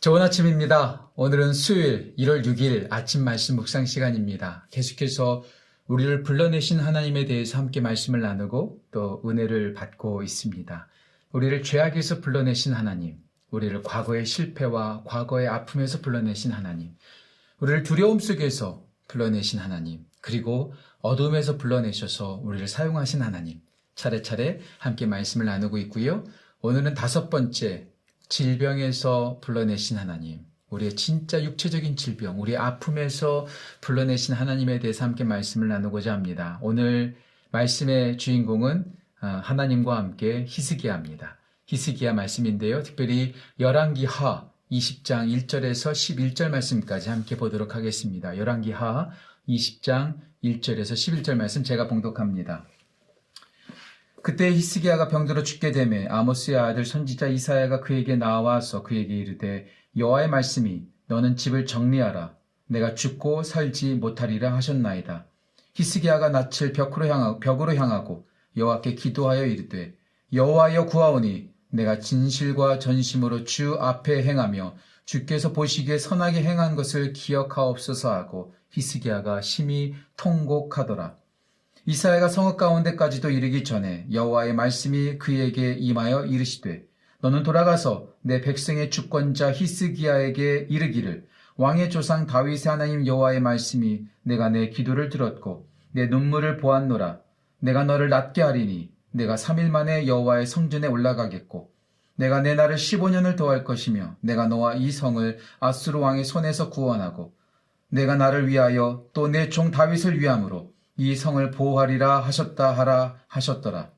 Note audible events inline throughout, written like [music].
좋은 아침입니다. 오늘은 수요일 1월 6일 아침 말씀 묵상 시간입니다. 계속해서 우리를 불러내신 하나님에 대해서 함께 말씀을 나누고 또 은혜를 받고 있습니다. 우리를 죄악에서 불러내신 하나님, 우리를 과거의 실패와 과거의 아픔에서 불러내신 하나님, 우리를 두려움 속에서 불러내신 하나님, 그리고 어둠에서 불러내셔서 우리를 사용하신 하나님, 차례차례 함께 말씀을 나누고 있고요. 오늘은 다섯 번째 질병에서 불러내신 하나님, 우리의 진짜 육체적인 질병, 우리의 아픔에서 불러내신 하나님에 대해서 함께 말씀을 나누고자 합니다. 오늘 말씀의 주인공은 어, 하나님과 함께 히스기야입니다. 히스기야 말씀인데요. 특별히 열왕기하 20장 1절에서 11절 말씀까지 함께 보도록 하겠습니다. 열왕기하 20장 1절에서 11절 말씀 제가 봉독합니다. 그때 히스기야가 병들어 죽게 되매 아모스의 아들 선지자 이사야가 그에게 나와서 그에게 이르되 여호와의 말씀이 너는 집을 정리하라 내가 죽고 살지 못하리라 하셨나이다. 히스기야가 낯을 벽으로 향하고, 벽으로 향하고 여호와께 기도하여 이르되 여호와여 구하오니 내가 진실과 전심으로 주 앞에 행하며 주께서 보시기에 선하게 행한 것을 기억하옵소서 하고 히스기야가 심히 통곡하더라. 이사야가 성읍 가운데까지도 이르기 전에 여호와의 말씀이 그에게 임하여 이르시되 너는 돌아가서 내 백성의 주권자 히스기야에게 이르기를 왕의 조상 다윗의 하나님 여호와의 말씀이 내가 내 기도를 들었고 내 눈물을 보았노라. 내가 너를 낫게 하리니 내가 3일 만에 여호와의 성전에 올라가겠고 내가 내 날을 15년을 더할 것이며 내가 너와 이 성을 아수르 왕의 손에서 구원하고 내가 나를 위하여 또 내 종 다윗을 위함으로 이 성을 보호하리라 하셨다 하라 하셨더라.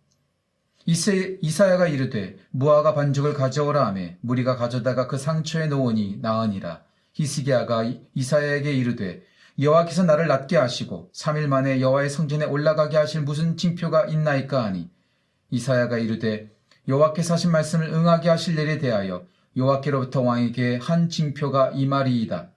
이세, 이사야가 이르되 무화과 반죽을 가져오라 하매 무리가 가져다가 그 상처에 놓으니 나으니라. 히스기야가 이사야에게 이르되 여호와께서 나를 낫게 하시고 3일 만에 여호와의 성전에 올라가게 하실 무슨 징표가 있나이까 하니 이사야가 이르되 여호와께서 하신 말씀을 응하게 하실 일에 대하여 여호와께로부터 왕에게 한 징표가 이 말이이다.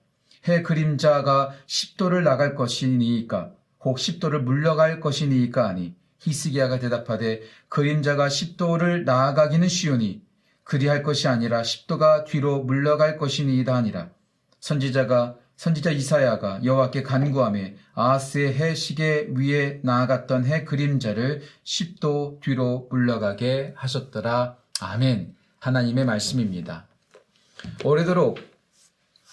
해 그림자가 10도를 나갈 것이니까 혹 10도를 물러갈 것이니까 하니 히스기야가 대답하되 그림자가 10도를 나아가기는 쉬우니 그리할 것이 아니라 10도가 뒤로 물러갈 것이니이다 하니라. 선지자가 선지자 이사야가 여호와께 간구함에 아하스의 해 시계 위에 나아갔던 해 그림자를 10도 뒤로 물러가게 하셨더라. 아멘. 하나님의 말씀입니다. 오래도록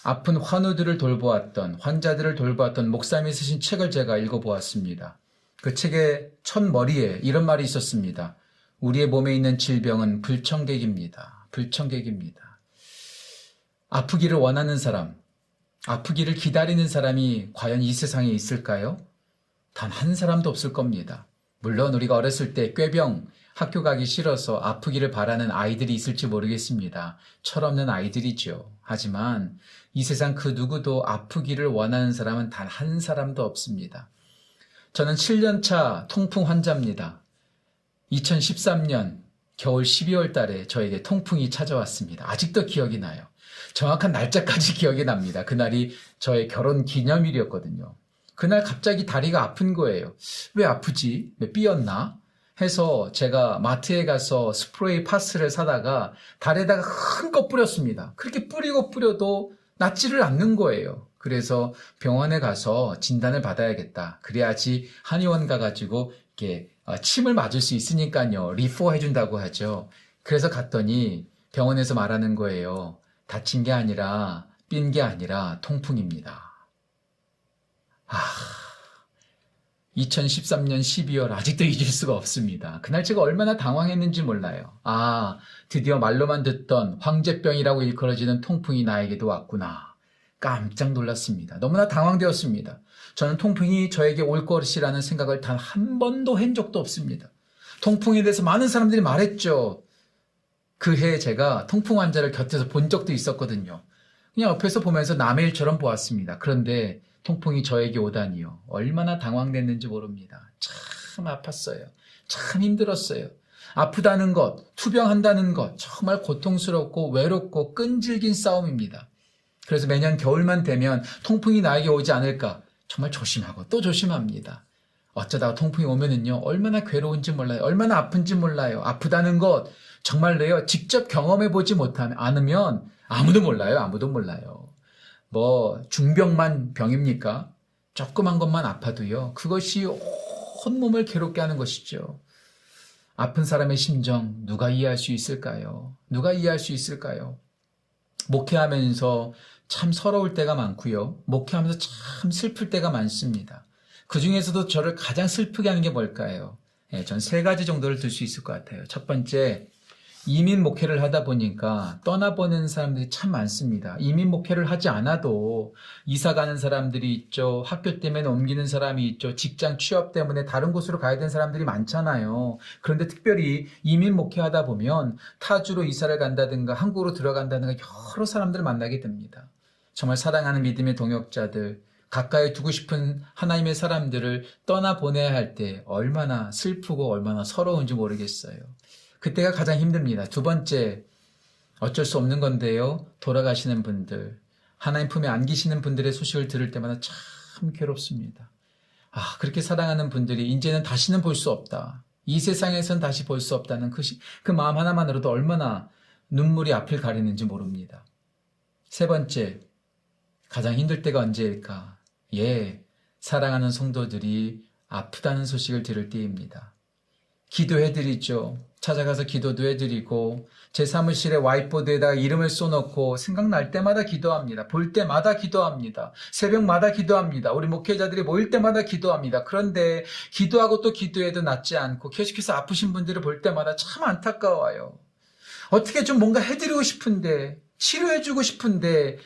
아픈 환우들을 돌보았던 환자들을 돌보았던 목사님이 쓰신 책을 제가 읽어보았습니다. 그 책의 첫 머리에 이런 말이 있었습니다. 우리의 몸에 있는 질병은 불청객입니다. 불청객입니다. 아프기를 원하는 사람, 아프기를 기다리는 사람이 과연 이 세상에 있을까요? 단 한 사람도 없을 겁니다. 물론 우리가 어렸을 때 꾀병, 학교 가기 싫어서 아프기를 바라는 아이들이 있을지 모르겠습니다. 철없는 아이들이죠. 하지만 이 세상 그 누구도 아프기를 원하는 사람은 단 한 사람도 없습니다. 저는 7년차 통풍 환자입니다. 2013년 겨울 12월 달에 저에게 통풍이 찾아왔습니다. 아직도 기억이 나요. 정확한 날짜까지 [laughs] 기억이 납니다. 그날이 저의 결혼 기념일이었거든요. 그날 갑자기 다리가 아픈 거예요. 왜 아프지? 왜 삐었나? 해서 제가 마트에 가서 스프레이 파스를 사다가 다리에다가 큰껏 뿌렸습니다. 그렇게 뿌리고 뿌려도 낫지를 않는 거예요. 그래서 병원에 가서 진단을 받아야겠다. 그래야지 한의원 가가지고 이렇게 어, 침을 맞을 수 있으니까요. 리포 해준다고 하죠. 그래서 갔더니 병원에서 말하는 거예요. 다친 게 아니라 삔 게 아니라 통풍입니다. 아, 2013년 12월 아직도 잊을 수가 없습니다. 그날 제가 얼마나 당황했는지 몰라요. 아, 드디어 말로만 듣던 황제병이라고 일컬어지는 통풍이 나에게도 왔구나. 깜짝 놀랐습니다. 너무나 당황되었습니다. 저는 통풍이 저에게 올 것이라는 생각을 단 한 번도 한 적도 없습니다. 통풍에 대해서 많은 사람들이 말했죠. 그 해에 제가 통풍 환자를 곁에서 본 적도 있었거든요. 그냥 옆에서 보면서 남의 일처럼 보았습니다. 그런데 통풍이 저에게 오다니요. 얼마나 당황됐는지 모릅니다. 참 아팠어요. 참 힘들었어요. 아프다는 것, 투병한다는 것, 정말 고통스럽고 외롭고 끈질긴 싸움입니다. 그래서 매년 겨울만 되면 통풍이 나에게 오지 않을까 정말 조심하고 또 조심합니다. 어쩌다가 통풍이 오면은요, 얼마나 괴로운지 몰라요. 얼마나 아픈지 몰라요. 아프다는 것, 정말로요, 직접 경험해 보지 못하면, 않으면 아무도 몰라요. 아무도 몰라요. 뭐 중병만 병입니까? 조그만 것만 아파도요. 그것이 온 몸을 괴롭게 하는 것이죠. 아픈 사람의 심정 누가 이해할 수 있을까요? 누가 이해할 수 있을까요? 목회하면서 참 서러울 때가 많고요. 목회하면서 참 슬플 때가 많습니다. 그 중에서도 저를 가장 슬프게 하는 게 뭘까요? 예, 전 세 가지 정도를 들 수 있을 것 같아요. 첫 번째, 이민 목회를 하다 보니까 떠나보는 사람들이 참 많습니다. 이민 목회를 하지 않아도 이사 가는 사람들이 있죠. 학교 때문에 옮기는 사람이 있죠. 직장 취업 때문에 다른 곳으로 가야 되는 사람들이 많잖아요. 그런데 특별히 이민 목회하다 보면 타주로 이사를 간다든가 한국으로 들어간다든가 여러 사람들을 만나게 됩니다. 정말 사랑하는 믿음의 동역자들, 가까이 두고 싶은 하나님의 사람들을 떠나보내야 할 때 얼마나 슬프고 얼마나 서러운지 모르겠어요. 그때가 가장 힘듭니다. 두 번째, 어쩔 수 없는 건데요. 돌아가시는 분들, 하나님 품에 안기시는 분들의 소식을 들을 때마다 참 괴롭습니다. 아, 그렇게 사랑하는 분들이 이제는 다시는 볼 수 없다. 이 세상에선 다시 볼 수 없다는 그, 시, 그 마음 하나만으로도 얼마나 눈물이 앞을 가리는지 모릅니다. 세 번째, 가장 힘들 때가 언제일까? 예, 사랑하는 성도들이 아프다는 소식을 들을 때입니다. 기도해드리죠. 찾아가서 기도도 해드리고 제 사무실에 와이트보드에다가 이름을 써놓고 생각날 때마다 기도합니다. 볼 때마다 기도합니다. 새벽마다 기도합니다. 우리 목회자들이 모일 때마다 기도합니다. 그런데 기도하고 또 기도해도 낫지 않고 계속해서 아프신 분들을 볼 때마다 참 안타까워요. 어떻게 좀 뭔가 해드리고 싶은데 치료해주고 싶은데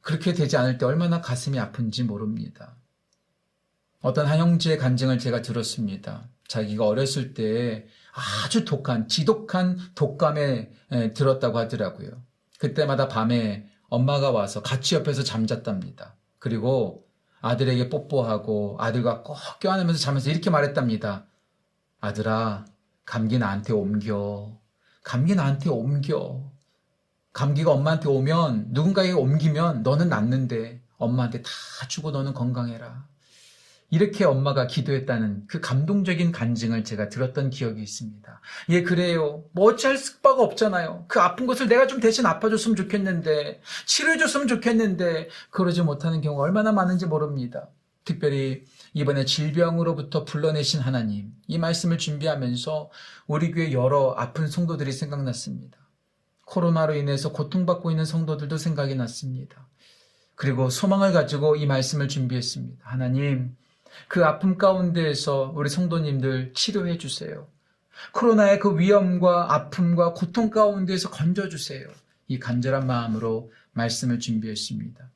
그렇게 되지 않을 때 얼마나 가슴이 아픈지 모릅니다. 어떤 한 형제의 간증을 제가 들었습니다. 자기가 어렸을 때 아주 독한, 지독한 독감에 들었다고 하더라고요. 그때마다 밤에 엄마가 와서 같이 옆에서 잠잤답니다. 그리고 아들에게 뽀뽀하고 아들과 꼭 껴안으면서 자면서 이렇게 말했답니다. 아들아, 감기 나한테 옮겨. 감기 나한테 옮겨. 감기가 엄마한테 오면 누군가에게 옮기면 너는 낫는데 엄마한테 다 주고 너는 건강해라. 이렇게 엄마가 기도했다는 그 감동적인 간증을 제가 들었던 기억이 있습니다. 예, 그래요. 뭐 어찌할 바가 없잖아요. 그 아픈 것을 내가 좀 대신 아파줬으면 좋겠는데, 치료해줬으면 좋겠는데, 그러지 못하는 경우가 얼마나 많은지 모릅니다. 특별히 이번에 질병으로부터 불러내신 하나님, 이 말씀을 준비하면서 우리 교회 여러 아픈 성도들이 생각났습니다. 코로나로 인해서 고통받고 있는 성도들도 생각이 났습니다. 그리고 소망을 가지고 이 말씀을 준비했습니다. 하나님, 그 아픔 가운데에서 우리 성도님들 치료해 주세요. 코로나의 그 위험과 아픔과 고통 가운데에서 건져주세요. 이 간절한 마음으로 말씀을 준비했습니다.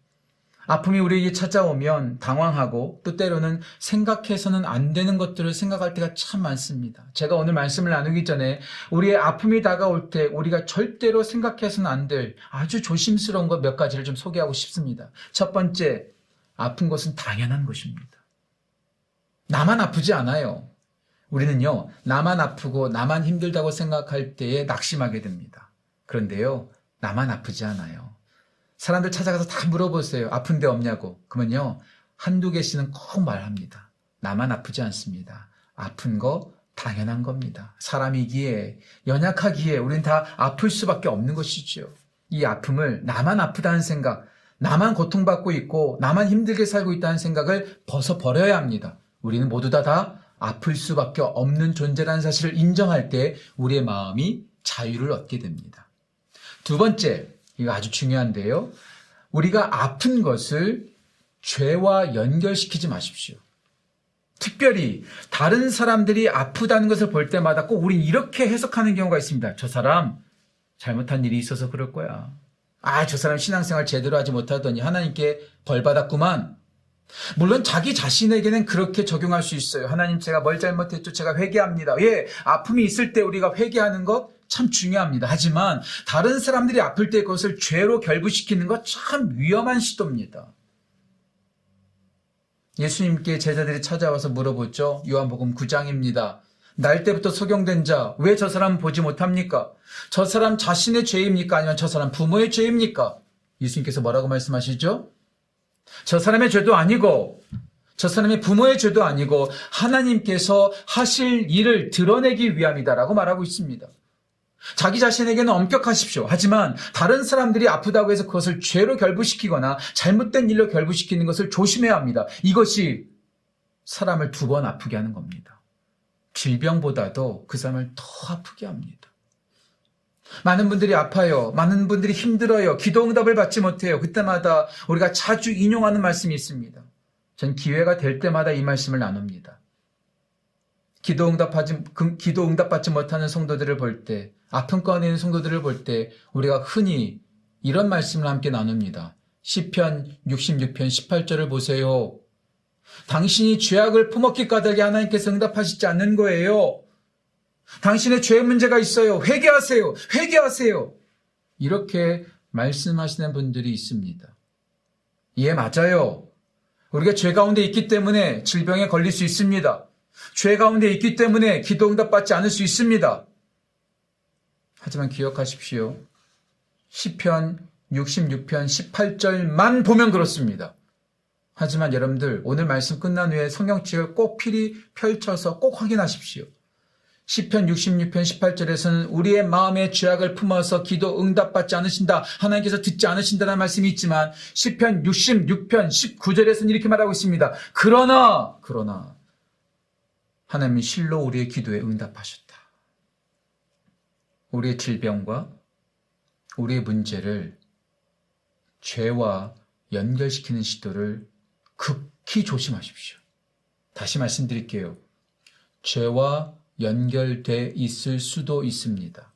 아픔이 우리에게 찾아오면 당황하고 또 때로는 생각해서는 안 되는 것들을 생각할 때가 참 많습니다. 제가 오늘 말씀을 나누기 전에 우리의 아픔이 다가올 때 우리가 절대로 생각해서는 안 될 아주 조심스러운 것 몇 가지를 좀 소개하고 싶습니다. 첫 번째, 아픈 것은 당연한 것입니다. 나만 아프지 않아요. 우리는요, 나만 아프고 나만 힘들다고 생각할 때에 낙심하게 됩니다. 그런데요, 나만 아프지 않아요. 사람들 찾아가서 다 물어보세요. 아픈데 없냐고. 그러면요, 한두 개씩은 꼭 말합니다. 나만 아프지 않습니다. 아픈 거 당연한 겁니다. 사람이기에, 연약하기에 우린 다 아플 수밖에 없는 것이죠. 이 아픔을 나만 아프다는 생각, 나만 고통받고 있고, 나만 힘들게 살고 있다는 생각을 벗어버려야 합니다. 우리는 모두 다, 다 아플 수밖에 없는 존재라는 사실을 인정할 때 우리의 마음이 자유를 얻게 됩니다. 두 번째, 이거 아주 중요한데요. 우리가 아픈 것을 죄와 연결시키지 마십시오. 특별히 다른 사람들이 아프다는 것을 볼 때마다 꼭 우리 이렇게 해석하는 경우가 있습니다. 저 사람 잘못한 일이 있어서 그럴 거야. 아, 저 사람 신앙생활 제대로 하지 못하더니 하나님께 벌 받았구만. 물론 자기 자신에게는 그렇게 적용할 수 있어요. 하나님 제가 뭘 잘못했죠? 제가 회개합니다. 예, 아픔이 있을 때 우리가 회개하는 것 참 중요합니다. 하지만 다른 사람들이 아플 때 그것을 죄로 결부시키는 것 참 위험한 시도입니다. 예수님께 제자들이 찾아와서 물어보죠. 요한복음 9장입니다. 날 때부터 소경된 자, 왜 저 사람 보지 못합니까? 저 사람 자신의 죄입니까? 아니면 저 사람 부모의 죄입니까? 예수님께서 뭐라고 말씀하시죠? 저 사람의 죄도 아니고 저 사람의 부모의 죄도 아니고 하나님께서 하실 일을 드러내기 위함이다라고 말하고 있습니다. 자기 자신에게는 엄격하십시오. 하지만 다른 사람들이 아프다고 해서 그것을 죄로 결부시키거나 잘못된 일로 결부시키는 것을 조심해야 합니다. 이것이 사람을 두 번 아프게 하는 겁니다. 질병보다도 그 사람을 더 아프게 합니다. 많은 분들이 아파요. 많은 분들이 힘들어요. 기도 응답을 받지 못해요. 그때마다 우리가 자주 인용하는 말씀이 있습니다. 전 기회가 될 때마다 이 말씀을 나눕니다. 기도 응답하지, 기도 응답받지 못하는 성도들을 볼 때, 가운데 있는 성도들을 볼 때, 우리가 흔히 이런 말씀을 함께 나눕니다. 시편 66편 18절을 보세요. 당신이 죄악을 품었기 까닭에 하나님께서 응답하시지 않는 거예요. 당신의 죄 문제가 있어요. 회개하세요. 회개하세요. 이렇게 말씀하시는 분들이 있습니다. 예, 맞아요. 우리가 죄 가운데 있기 때문에 질병에 걸릴 수 있습니다. 죄 가운데 있기 때문에 기도 응답 받지 않을 수 있습니다. 하지만 기억하십시오. 시편 66편 18절만 보면 그렇습니다. 하지만 여러분들 오늘 말씀 끝난 후에 성경 책을 꼭 필히 펼쳐서 꼭 확인하십시오. 시편 66편 18절에서는 우리의 마음의 죄악을 품어서 기도 응답받지 않으신다. 하나님께서 듣지 않으신다는 말씀이 있지만 시편 66편 19절에서는 이렇게 말하고 있습니다. 그러나 그러나 하나님이 실로 우리의 기도에 응답하셨다. 우리의 질병과 우리의 문제를 죄와 연결시키는 시도를 극히 조심하십시오. 다시 말씀드릴게요. 죄와 연결돼 있을 수도 있습니다.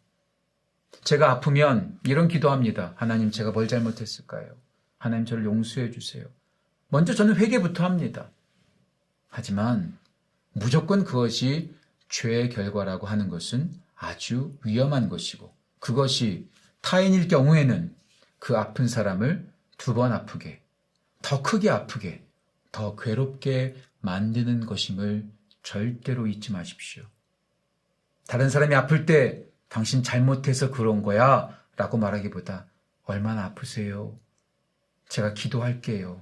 제가 아프면 이런 기도합니다. 하나님, 제가 뭘 잘못했을까요? 하나님, 저를 용서해 주세요. 먼저 저는 회개부터 합니다. 하지만 무조건 그것이 죄의 결과라고 하는 것은 아주 위험한 것이고 그것이 타인일 경우에는 그 아픈 사람을 두 번 아프게, 더 크게 아프게, 더 괴롭게 만드는 것임을 절대로 잊지 마십시오. 다른 사람이 아플 때 당신 잘못해서 그런 거야 라고 말하기보다 얼마나 아프세요? 제가 기도할게요.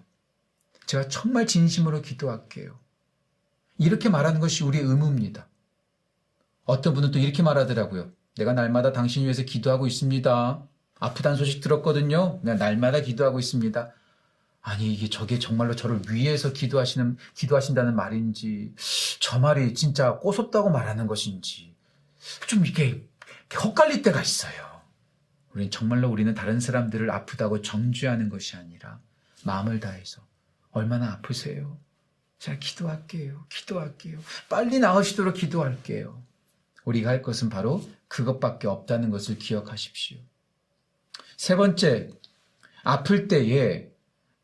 제가 정말 진심으로 기도할게요. 이렇게 말하는 것이 우리의 의무입니다. 어떤 분은 또 이렇게 말하더라고요. 내가 날마다 당신 위해서 기도하고 있습니다. 아프다는 소식 들었거든요. 내가 날마다 기도하고 있습니다. 아니 이게 저게 정말로 저를 위해서 기도하시는 기도하신다는 말인지 저 말이 진짜 꼬숩다고 말하는 것인지 좀 이렇게 헛갈릴 때가 있어요. 우리는 정말로 우리는 다른 사람들을 아프다고 정죄하는 것이 아니라 마음을 다해서 얼마나 아프세요? 제가 기도할게요. 기도할게요. 빨리 나으시도록 기도할게요. 우리가 할 것은 바로 그것밖에 없다는 것을 기억하십시오. 세 번째, 아플 때에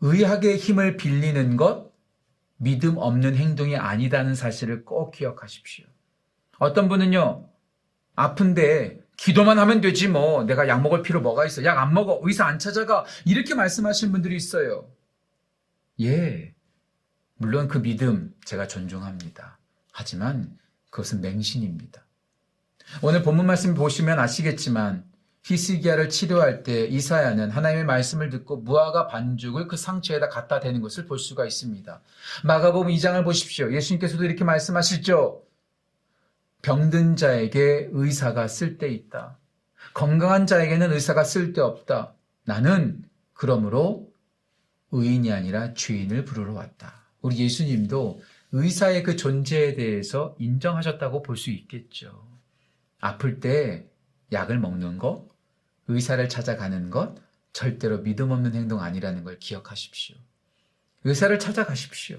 의학의 힘을 빌리는 것, 믿음 없는 행동이 아니다는 사실을 꼭 기억하십시오. 어떤 분은요, 아픈데 기도만 하면 되지 뭐. 내가 약 먹을 필요 뭐가 있어? 약 안 먹어. 의사 안 찾아가. 이렇게 말씀하시는 분들이 있어요. 예. 물론 그 믿음 제가 존중합니다. 하지만 그것은 맹신입니다. 오늘 본문 말씀 보시면 아시겠지만 히스기야를 치료할 때 이사야는 하나님의 말씀을 듣고 무화과 반죽을 그 상처에다 갖다 대는 것을 볼 수가 있습니다. 마가복음 2장을 보십시오. 예수님께서도 이렇게 말씀하시죠. 병든 자에게 의사가 쓸데 있다. 건강한 자에게는 의사가 쓸데 없다. 나는 그러므로 의인이 아니라 죄인을 부르러 왔다. 우리 예수님도 의사의 그 존재에 대해서 인정하셨다고 볼 수 있겠죠. 아플 때 약을 먹는 것, 의사를 찾아가는 것 절대로 믿음 없는 행동 아니라는 걸 기억하십시오. 의사를 찾아가십시오.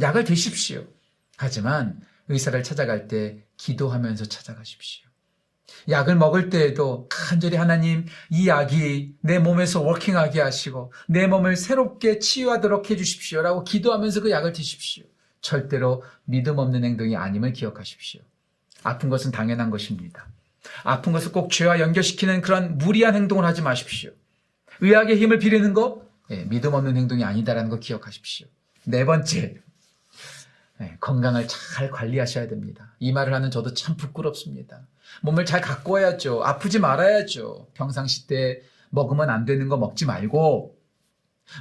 약을 드십시오. 하지만 의사를 찾아갈 때 기도하면서 찾아가십시오. 약을 먹을 때에도 간절히 하나님 이 약이 내 몸에서 워킹하게 하시고 내 몸을 새롭게 치유하도록 해주십시오라고 기도하면서 그 약을 드십시오. 절대로 믿음 없는 행동이 아님을 기억하십시오. 아픈 것은 당연한 것입니다. 아픈 것을 꼭 죄와 연결시키는 그런 무리한 행동을 하지 마십시오. 의학의 힘을 비리는 것, 예, 믿음 없는 행동이 아니다라는 거 기억하십시오. 네 번째, 예, 건강을 잘 관리하셔야 됩니다. 이 말을 하는 저도 참 부끄럽습니다. 몸을 잘 가꿔야죠. 아프지 말아야죠. 평상시 때 먹으면 안 되는 거 먹지 말고,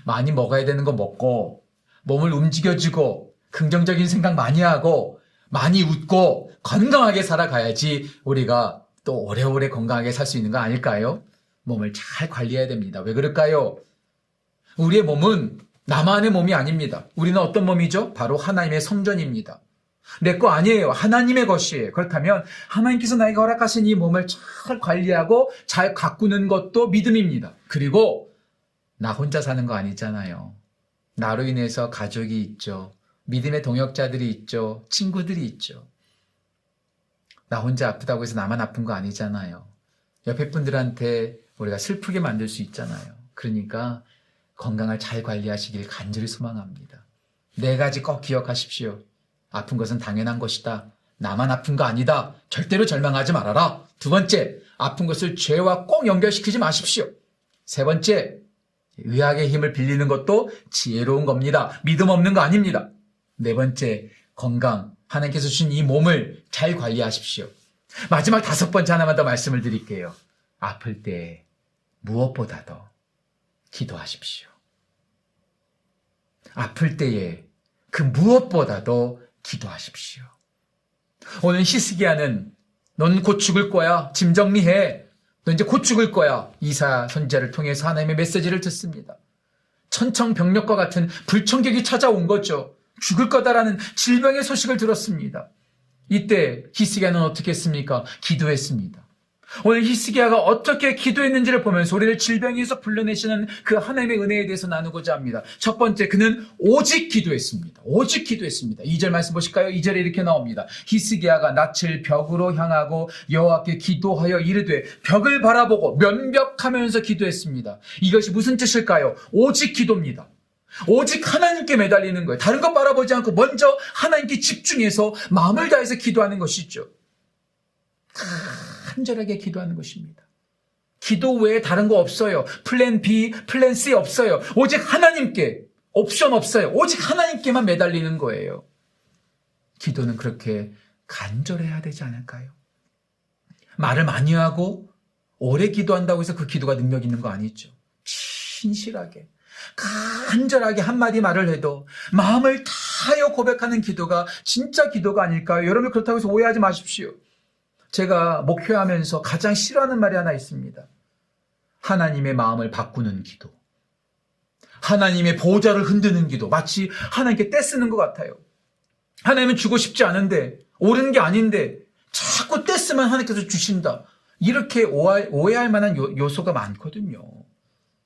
많이 먹어야 되는 거 먹고, 몸을 움직여주고, 긍정적인 생각 많이 하고, 많이 웃고, 건강하게 살아가야지 우리가 또 오래오래 건강하게 살 수 있는 거 아닐까요? 몸을 잘 관리해야 됩니다. 왜 그럴까요? 우리의 몸은 나만의 몸이 아닙니다. 우리는 어떤 몸이죠? 바로 하나님의 성전입니다. 내 거 아니에요. 하나님의 것이에요. 그렇다면 하나님께서 나에게 허락하신 이 몸을 잘 관리하고 잘 가꾸는 것도 믿음입니다. 그리고 나 혼자 사는 거 아니잖아요. 나로 인해서 가족이 있죠. 믿음의 동역자들이 있죠. 친구들이 있죠. 나 혼자 아프다고 해서 나만 아픈 거 아니잖아요. 옆에 분들한테 우리가 슬프게 만들 수 있잖아요. 그러니까 건강을 잘 관리하시길 간절히 소망합니다. 네 가지 꼭 기억하십시오. 아픈 것은 당연한 것이다. 나만 아픈 거 아니다. 절대로 절망하지 말아라. 두 번째, 아픈 것을 죄와 꼭 연결시키지 마십시오. 세 번째, 의학의 힘을 빌리는 것도 지혜로운 겁니다. 믿음 없는 거 아닙니다. 네 번째, 건강. 하나님께서 주신 이 몸을 잘 관리하십시오. 마지막 다섯 번째 하나만 더 말씀을 드릴게요. 아플 때 무엇보다도 기도하십시오. 아플 때에 그 무엇보다도 기도하십시오. 오늘 히스기야는 넌 곧 죽을 거야. 짐 정리해. 너 이제 곧 죽을 거야. 이사 선자를 통해서 하나님의 메시지를 듣습니다. 천청병력과 같은 불청객이 찾아온 거죠. 죽을 거다라는 질병의 소식을 들었습니다. 이때 히스기야는 어떻게 했습니까? 기도했습니다. 오늘 히스기야가 어떻게 기도했는지를 보면서 우리를 질병에서 불러내시는 그 하나님의 은혜에 대해서 나누고자 합니다. 첫 번째, 그는 오직 기도했습니다. 오직 기도했습니다. 2절 말씀 보실까요? 2절에 이렇게 나옵니다. 히스기야가 낯을 벽으로 향하고 여호와께 기도하여 이르되 벽을 바라보고 면벽하면서 기도했습니다. 이것이 무슨 뜻일까요? 오직 기도입니다. 오직 하나님께 매달리는 거예요. 다른 것 바라보지 않고 먼저 하나님께 집중해서 마음을 다해서 기도하는 것이죠. 간절하게 기도하는 것입니다. 기도 외에 다른 거 없어요. plan B, plan C 없어요. 오직 하나님께, 옵션 없어요. 오직 하나님께만 매달리는 거예요. 기도는 그렇게 간절해야 되지 않을까요? 말을 많이 하고 오래 기도한다고 해서 그 기도가 능력 있는 거 아니죠. 신실하게, 간절하게 한마디 말을 해도 마음을 다하여 고백하는 기도가 진짜 기도가 아닐까요? 여러분 그렇다고 해서 오해하지 마십시오. 제가 목표하면서 가장 싫어하는 말이 하나 있습니다. 하나님의 마음을 바꾸는 기도. 하나님의 보좌를 흔드는 기도. 마치 하나님께 떼쓰는 것 같아요. 하나님은 주고 싶지 않은데, 옳은 게 아닌데, 자꾸 떼쓰면 하나님께서 주신다. 이렇게 오해할 만한 요소가 많거든요.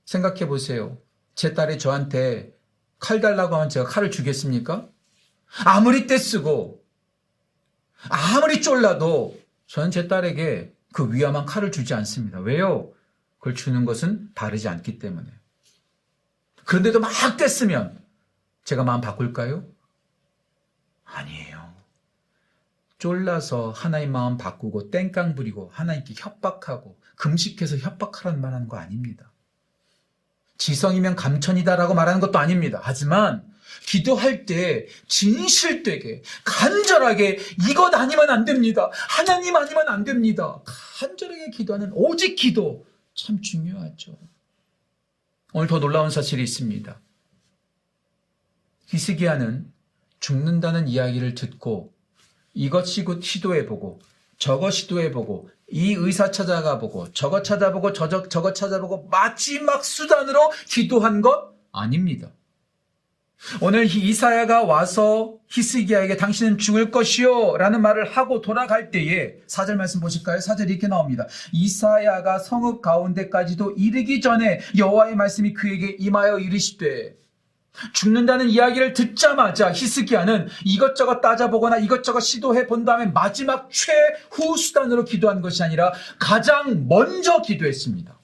생각해 보세요. 제 딸이 저한테 칼 달라고 하면 제가 칼을 주겠습니까? 아무리 떼쓰고, 아무리 쫄라도 저는 제 딸에게 그 위험한 칼을 주지 않습니다. 왜요? 그걸 주는 것은 바르지 않기 때문에. 그런데도 막 뗐으면 제가 마음 바꿀까요? 아니에요. 쫄라서 하나님 마음 바꾸고 땡깡 부리고 하나님께 협박하고 금식해서 협박하라는 말하는 거 아닙니다. 지성이면 감천이다라고 말하는 것도 아닙니다. 하지만 기도할 때 진실되게 간절하게 이것 아니면 안 됩니다. 하나님 아니면 안 됩니다. 간절하게 기도하는 오직 기도 참 중요하죠. 오늘 더 놀라운 사실이 있습니다. 히스기야는 죽는다는 이야기를 듣고 이것 시도해보고 저것 시도해보고 이 의사 찾아가 보고 저것 찾아보고 저저, 저것 찾아보고 마지막 수단으로 기도한 것 아닙니다. 오늘 이사야가 와서 히스기야에게 당신은 죽을 것이요 라는 말을 하고 돌아갈 때에 사절 말씀 보실까요? 사절 이렇게 나옵니다. 이사야가 성읍 가운데까지도 이르기 전에 여호와의 말씀이 그에게 임하여 이르시되 죽는다는 이야기를 듣자마자 히스기야는 이것저것 따져보거나 이것저것 시도해 본 다음에 마지막 최후 수단으로 기도한 것이 아니라 가장 먼저 기도했습니다.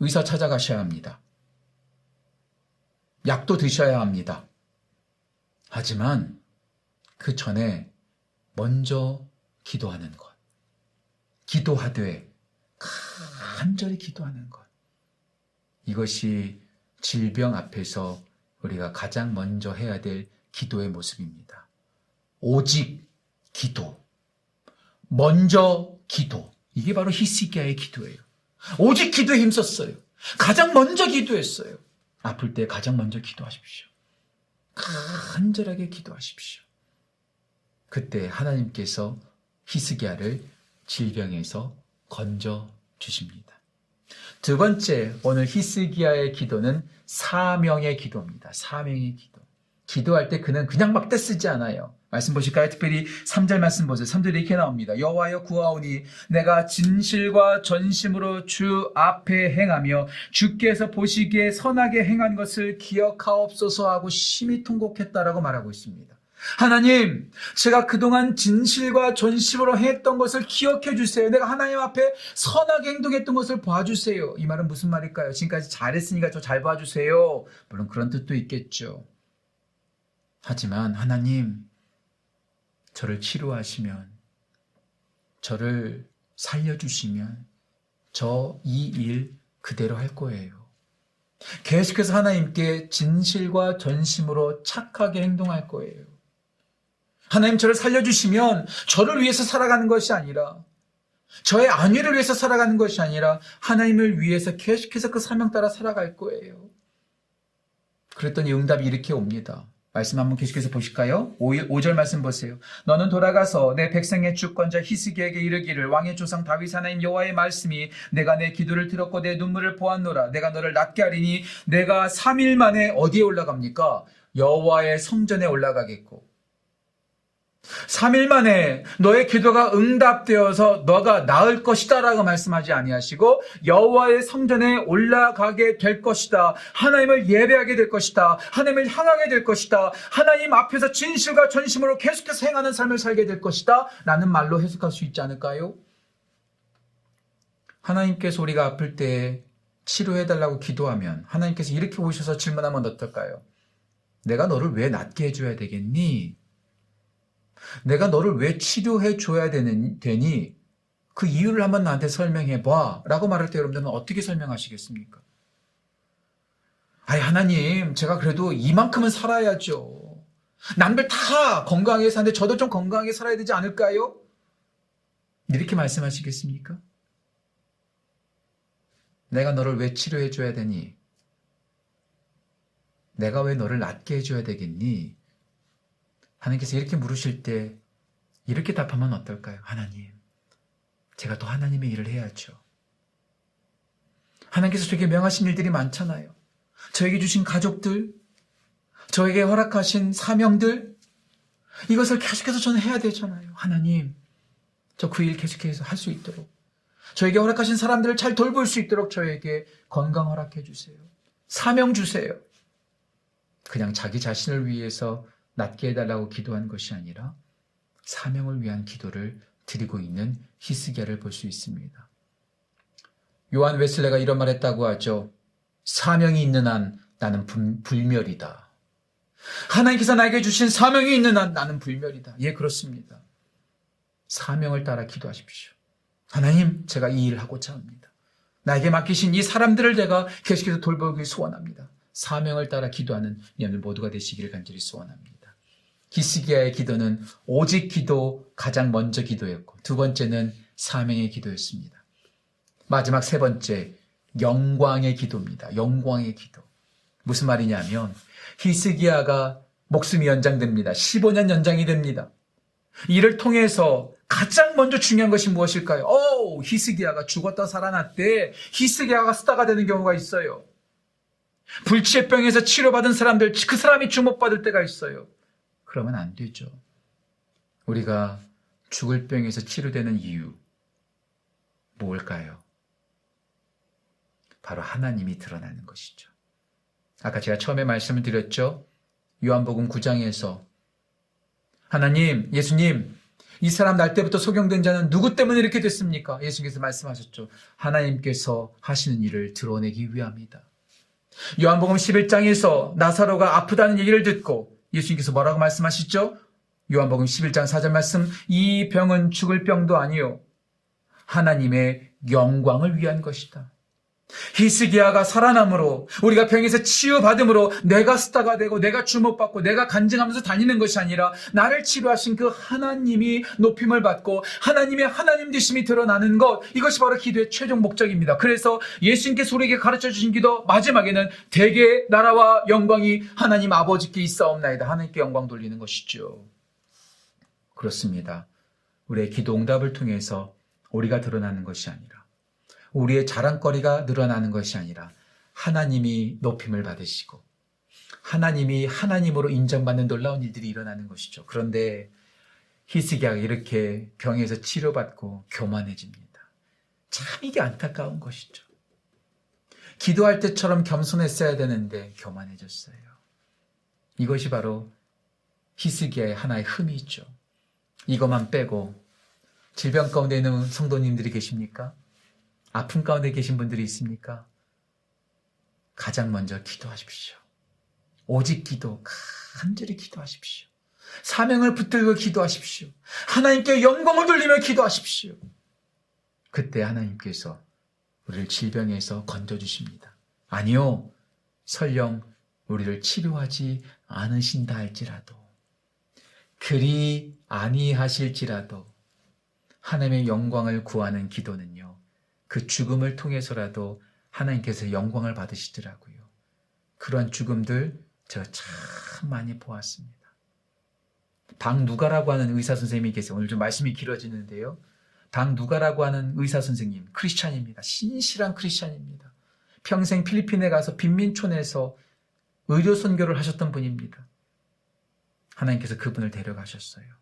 의사 찾아가셔야 합니다. 약도 드셔야 합니다. 하지만 그 전에 먼저 기도하는 것. 기도하되 간절히 기도하는 것. 이것이 질병 앞에서 우리가 가장 먼저 해야 될 기도의 모습입니다. 오직 기도. 먼저 기도. 이게 바로 히스기야의 기도예요. 오직 기도에 힘썼어요. 가장 먼저 기도했어요. 아플 때 가장 먼저 기도하십시오. 간절하게 기도하십시오. 그때 하나님께서 히스기야를 질병에서 건져 주십니다. 두 번째, 오늘 히스기야의 기도는 사명의 기도입니다. 사명의 기도. 기도할 때 그는 그냥 막 떼쓰지 않아요. 말씀 보실까요? 특별히 3절 말씀 보세요. 3절에 이렇게 나옵니다. 여호와여 구하오니 내가 진실과 전심으로 주 앞에 행하며 주께서 보시기에 선하게 행한 것을 기억하옵소서 하고 심히 통곡했다라고 말하고 있습니다. 하나님, 제가 그동안 진실과 전심으로 했던 것을 기억해 주세요. 내가 하나님 앞에 선하게 행동했던 것을 봐주세요. 이 말은 무슨 말일까요? 지금까지 잘했으니까 저 잘 봐주세요. 물론 그런 뜻도 있겠죠. 하지만 하나님, 저를 치료하시면, 저를 살려주시면, 저 이 일 그대로 할 거예요. 계속해서 하나님께 진실과 전심으로 착하게 행동할 거예요. 하나님 저를 살려주시면 저를 위해서 살아가는 것이 아니라 저의 안위를 위해서 살아가는 것이 아니라 하나님을 위해서 계속해서 그 사명 따라 살아갈 거예요. 그랬더니 응답이 이렇게 옵니다. 말씀 한번 계속해서 보실까요? 5, 절 말씀 보세요. 너는 돌아가서 내 백성의 주권자 히스기에게 이르기를 왕의 조상 다윗 하나님 여호와의 말씀이 내가 내 기도를 들었고 내 눈물을 보았노라. 내가 너를 낫게 하리니 내가 3일 만에 어디에 올라갑니까? 여호와의 성전에 올라가겠고 3일 만에 너의 기도가 응답되어서 너가 나을 것이다라고 말씀하지 아니하시고 여호와의 성전에 올라가게 될 것이다. 하나님을 예배하게 될 것이다. 하나님을 향하게 될 것이다. 하나님 앞에서 진실과 전심으로 계속해서 행하는 삶을 살게 될 것이다. 라는 말로 해석할 수 있지 않을까요? 하나님께서 우리가 아플 때 치료해달라고 기도하면 하나님께서 이렇게 오셔서 질문하면 어떨까요? 내가 너를 왜 낫게 해줘야 되겠니? 내가 너를 왜 치료해 줘야 되니? 그 이유를 한번 나한테 설명해 봐. 라고 말할 때 여러분들은 어떻게 설명하시겠습니까? 아니, 하나님, 제가 그래도 이만큼은 살아야죠. 남들 다 건강하게 사는데 저도 좀 건강하게 살아야 되지 않을까요? 이렇게 말씀하시겠습니까? 내가 너를 왜 치료해 줘야 되니? 내가 왜 너를 낫게 해줘야 되겠니? 하나님께서 이렇게 물으실 때 이렇게 답하면 어떨까요? 하나님, 제가 또 하나님의 일을 해야죠. 하나님께서 저에게 명하신 일들이 많잖아요. 저에게 주신 가족들, 저에게 허락하신 사명들, 이것을 계속해서 저는 해야 되잖아요. 하나님, 저 그 일 계속해서 할 수 있도록. 저에게 허락하신 사람들을 잘 돌볼 수 있도록 저에게 건강 허락해 주세요. 사명 주세요. 그냥 자기 자신을 위해서 낫게 해달라고 기도한 것이 아니라 사명을 위한 기도를 드리고 있는 히스기야를 볼 수 있습니다. 요한 웨슬레가 이런 말 했다고 하죠. 사명이 있는 한 나는 불멸이다. 하나님께서 나에게 주신 사명이 있는 한 나는 불멸이다. 예, 그렇습니다. 사명을 따라 기도하십시오. 하나님, 제가 이 일을 하고자 합니다. 나에게 맡기신 이 사람들을 제가 계속해서 돌보기 소원합니다. 사명을 따라 기도하는 여러분 모두가 되시기를 간절히 소원합니다. 기스기야의 기도는 오직 기도 가장 먼저 기도였고 두 번째는 사명의 기도였습니다. 마지막 세 번째 영광의 기도입니다. 영광의 기도. 무슨 말이냐면 히스기야가 목숨이 연장됩니다. 15년 연장이 됩니다. 이를 통해서 가장 먼저 중요한 것이 무엇일까요? 오, 히스기야가 죽었다 살아났대. 히스기야가 스타가 되는 경우가 있어요. 불치병에서 치료받은 사람들, 그 사람이 주목받을 때가 있어요. 그러면 안 되죠. 우리가 죽을 병에서 치료되는 이유, 뭘까요? 바로 하나님이 드러나는 것이죠. 아까 제가 처음에 말씀을 드렸죠. 요한복음 9장에서 하나님, 예수님, 이 사람 날 때부터 소경된 자는 누구 때문에 이렇게 됐습니까? 예수님께서 말씀하셨죠. 하나님께서 하시는 일을 드러내기 위함이다. 요한복음 11장에서 나사로가 아프다는 얘기를 듣고 예수님께서 뭐라고 말씀하시죠? 요한복음 11장 4절 말씀 이 병은 죽을 병도 아니요 하나님의 영광을 위한 것이다. 히스기야가 살아남으로 우리가 병에서 치유받음으로 내가 스타가 되고 내가 주목받고 내가 간증하면서 다니는 것이 아니라 나를 치료하신 그 하나님이 높임을 받고 하나님의 하나님 되심이 드러나는 것 이것이 바로 기도의 최종 목적입니다. 그래서 예수님께서 우리에게 가르쳐 주신 기도 마지막에는 대개 나라와 영광이 하나님 아버지께 있사옵나이다. 하나님께 영광 돌리는 것이죠. 그렇습니다. 우리의 기도 응답을 통해서 우리가 드러나는 것이 아니라 우리의 자랑거리가 늘어나는 것이 아니라 하나님이 높임을 받으시고 하나님이 하나님으로 인정받는 놀라운 일들이 일어나는 것이죠. 그런데 히스기야가 이렇게 병에서 치료받고 교만해집니다. 참 이게 안타까운 것이죠. 기도할 때처럼 겸손했어야 되는데 교만해졌어요. 이것이 바로 히스기야의 하나의 흠이 있죠. 이것만 빼고 질병 가운데 있는 성도님들이 계십니까? 아픔 가운데 계신 분들이 있습니까? 가장 먼저 기도하십시오. 오직 기도, 간절히 기도하십시오. 사명을 붙들고 기도하십시오. 하나님께 영광을 돌리며 기도하십시오. 그때 하나님께서 우리를 질병에서 건져주십니다. 아니요, 설령 우리를 치료하지 않으신다 할지라도, 그리 아니하실지라도, 하나님의 영광을 구하는 기도는요, 그 죽음을 통해서라도 하나님께서 영광을 받으시더라고요. 그러한 죽음들 제가 참 많이 보았습니다. 방누가라고 하는 의사 선생님이 계세요. 오늘 좀 말씀이 길어지는데요. 방누가라고 하는 의사 선생님, 크리스찬입니다. 신실한 크리스찬입니다. 평생 필리핀에 가서 빈민촌에서 의료 선교를 하셨던 분입니다. 하나님께서 그분을 데려가셨어요.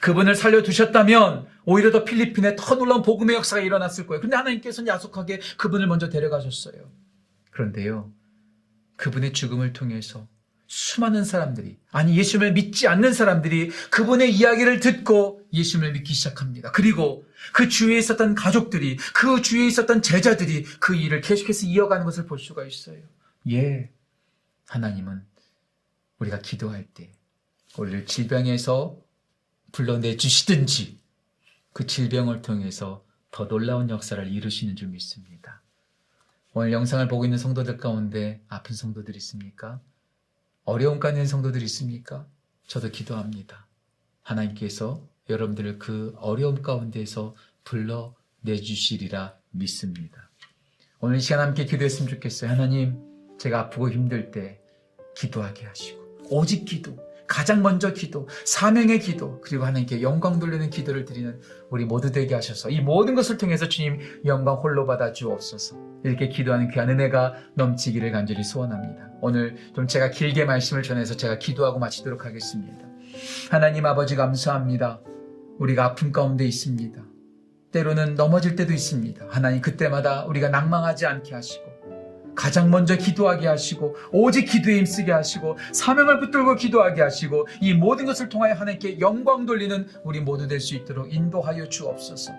그분을 살려두셨다면 오히려 더 필리핀에 더 놀라운 복음의 역사가 일어났을 거예요. 근데 하나님께서는 야속하게 그분을 먼저 데려가셨어요. 그런데요, 그분의 죽음을 통해서 수많은 사람들이, 아니 예수님을 믿지 않는 사람들이 그분의 이야기를 듣고 예수님을 믿기 시작합니다. 그리고 그 주위에 있었던 가족들이, 그 주위에 있었던 제자들이 그 일을 계속해서 이어가는 것을 볼 수가 있어요. 예. 하나님은 우리가 기도할 때 우리를 질병에서 불러내 주시든지 그 질병을 통해서 더 놀라운 역사를 이루시는 줄 믿습니다. 오늘 영상을 보고 있는 성도들 가운데 아픈 성도들 있습니까? 어려움 있는 성도들 있습니까? 저도 기도합니다. 하나님께서 여러분들을 그 어려움 가운데에서 불러 내 주시리라 믿습니다. 오늘 이 시간 함께 기도했으면 좋겠어요. 하나님, 제가 아프고 힘들 때 기도하게 하시고 오직 기도, 가장 먼저 기도, 사명의 기도, 그리고 하나님께 영광 돌리는 기도를 드리는 우리 모두 되게 하셔서 이 모든 것을 통해서 주님 영광 홀로 받아 주옵소서. 이렇게 기도하는 귀한 은혜가 넘치기를 간절히 소원합니다. 오늘 좀 제가 길게 말씀을 전해서 제가 기도하고 마치도록 하겠습니다. 하나님 아버지 감사합니다. 우리가 아픔 가운데 있습니다. 때로는 넘어질 때도 있습니다. 하나님 그때마다 우리가 낭망하지 않게 하시고 가장 먼저 기도하게 하시고 오직 기도에 힘쓰게 하시고 사명을 붙들고 기도하게 하시고 이 모든 것을 통하여 하나님께 영광 돌리는 우리 모두 될 수 있도록 인도하여 주옵소서.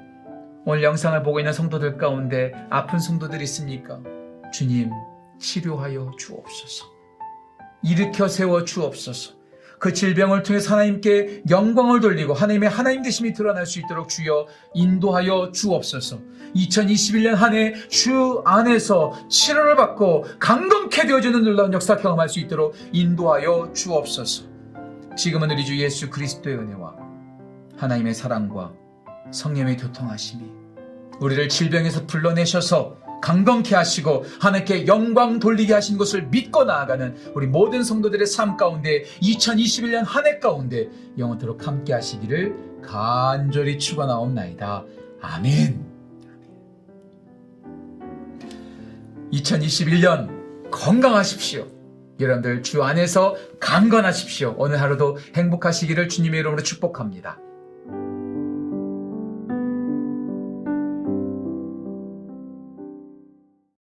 오늘 영상을 보고 있는 성도들 가운데 아픈 성도들 있습니까? 주님 치료하여 주옵소서. 일으켜 세워 주옵소서. 그 질병을 통해 하나님께 영광을 돌리고 하나님의 하나님 되심이 드러날 수 있도록 주여 인도하여 주옵소서. 2021년 한 해 주 안에서 치료를 받고 강건케 되어주는 놀라운 역사 경험할 수 있도록 인도하여 주옵소서. 지금은 우리 주 예수 그리스도의 은혜와 하나님의 사랑과 성령의 교통하심이 우리를 질병에서 불러내셔서 강건케 하시고 하나님께 영광 돌리게 하신 것을 믿고 나아가는 우리 모든 성도들의 삶 가운데 2021년 한 해 가운데 영원토록 함께 하시기를 간절히 축원하옵나이다. 아멘. 2021년 건강하십시오. 여러분들 주 안에서 강건하십시오. 오늘 하루도 행복하시기를 주님의 이름으로 축복합니다.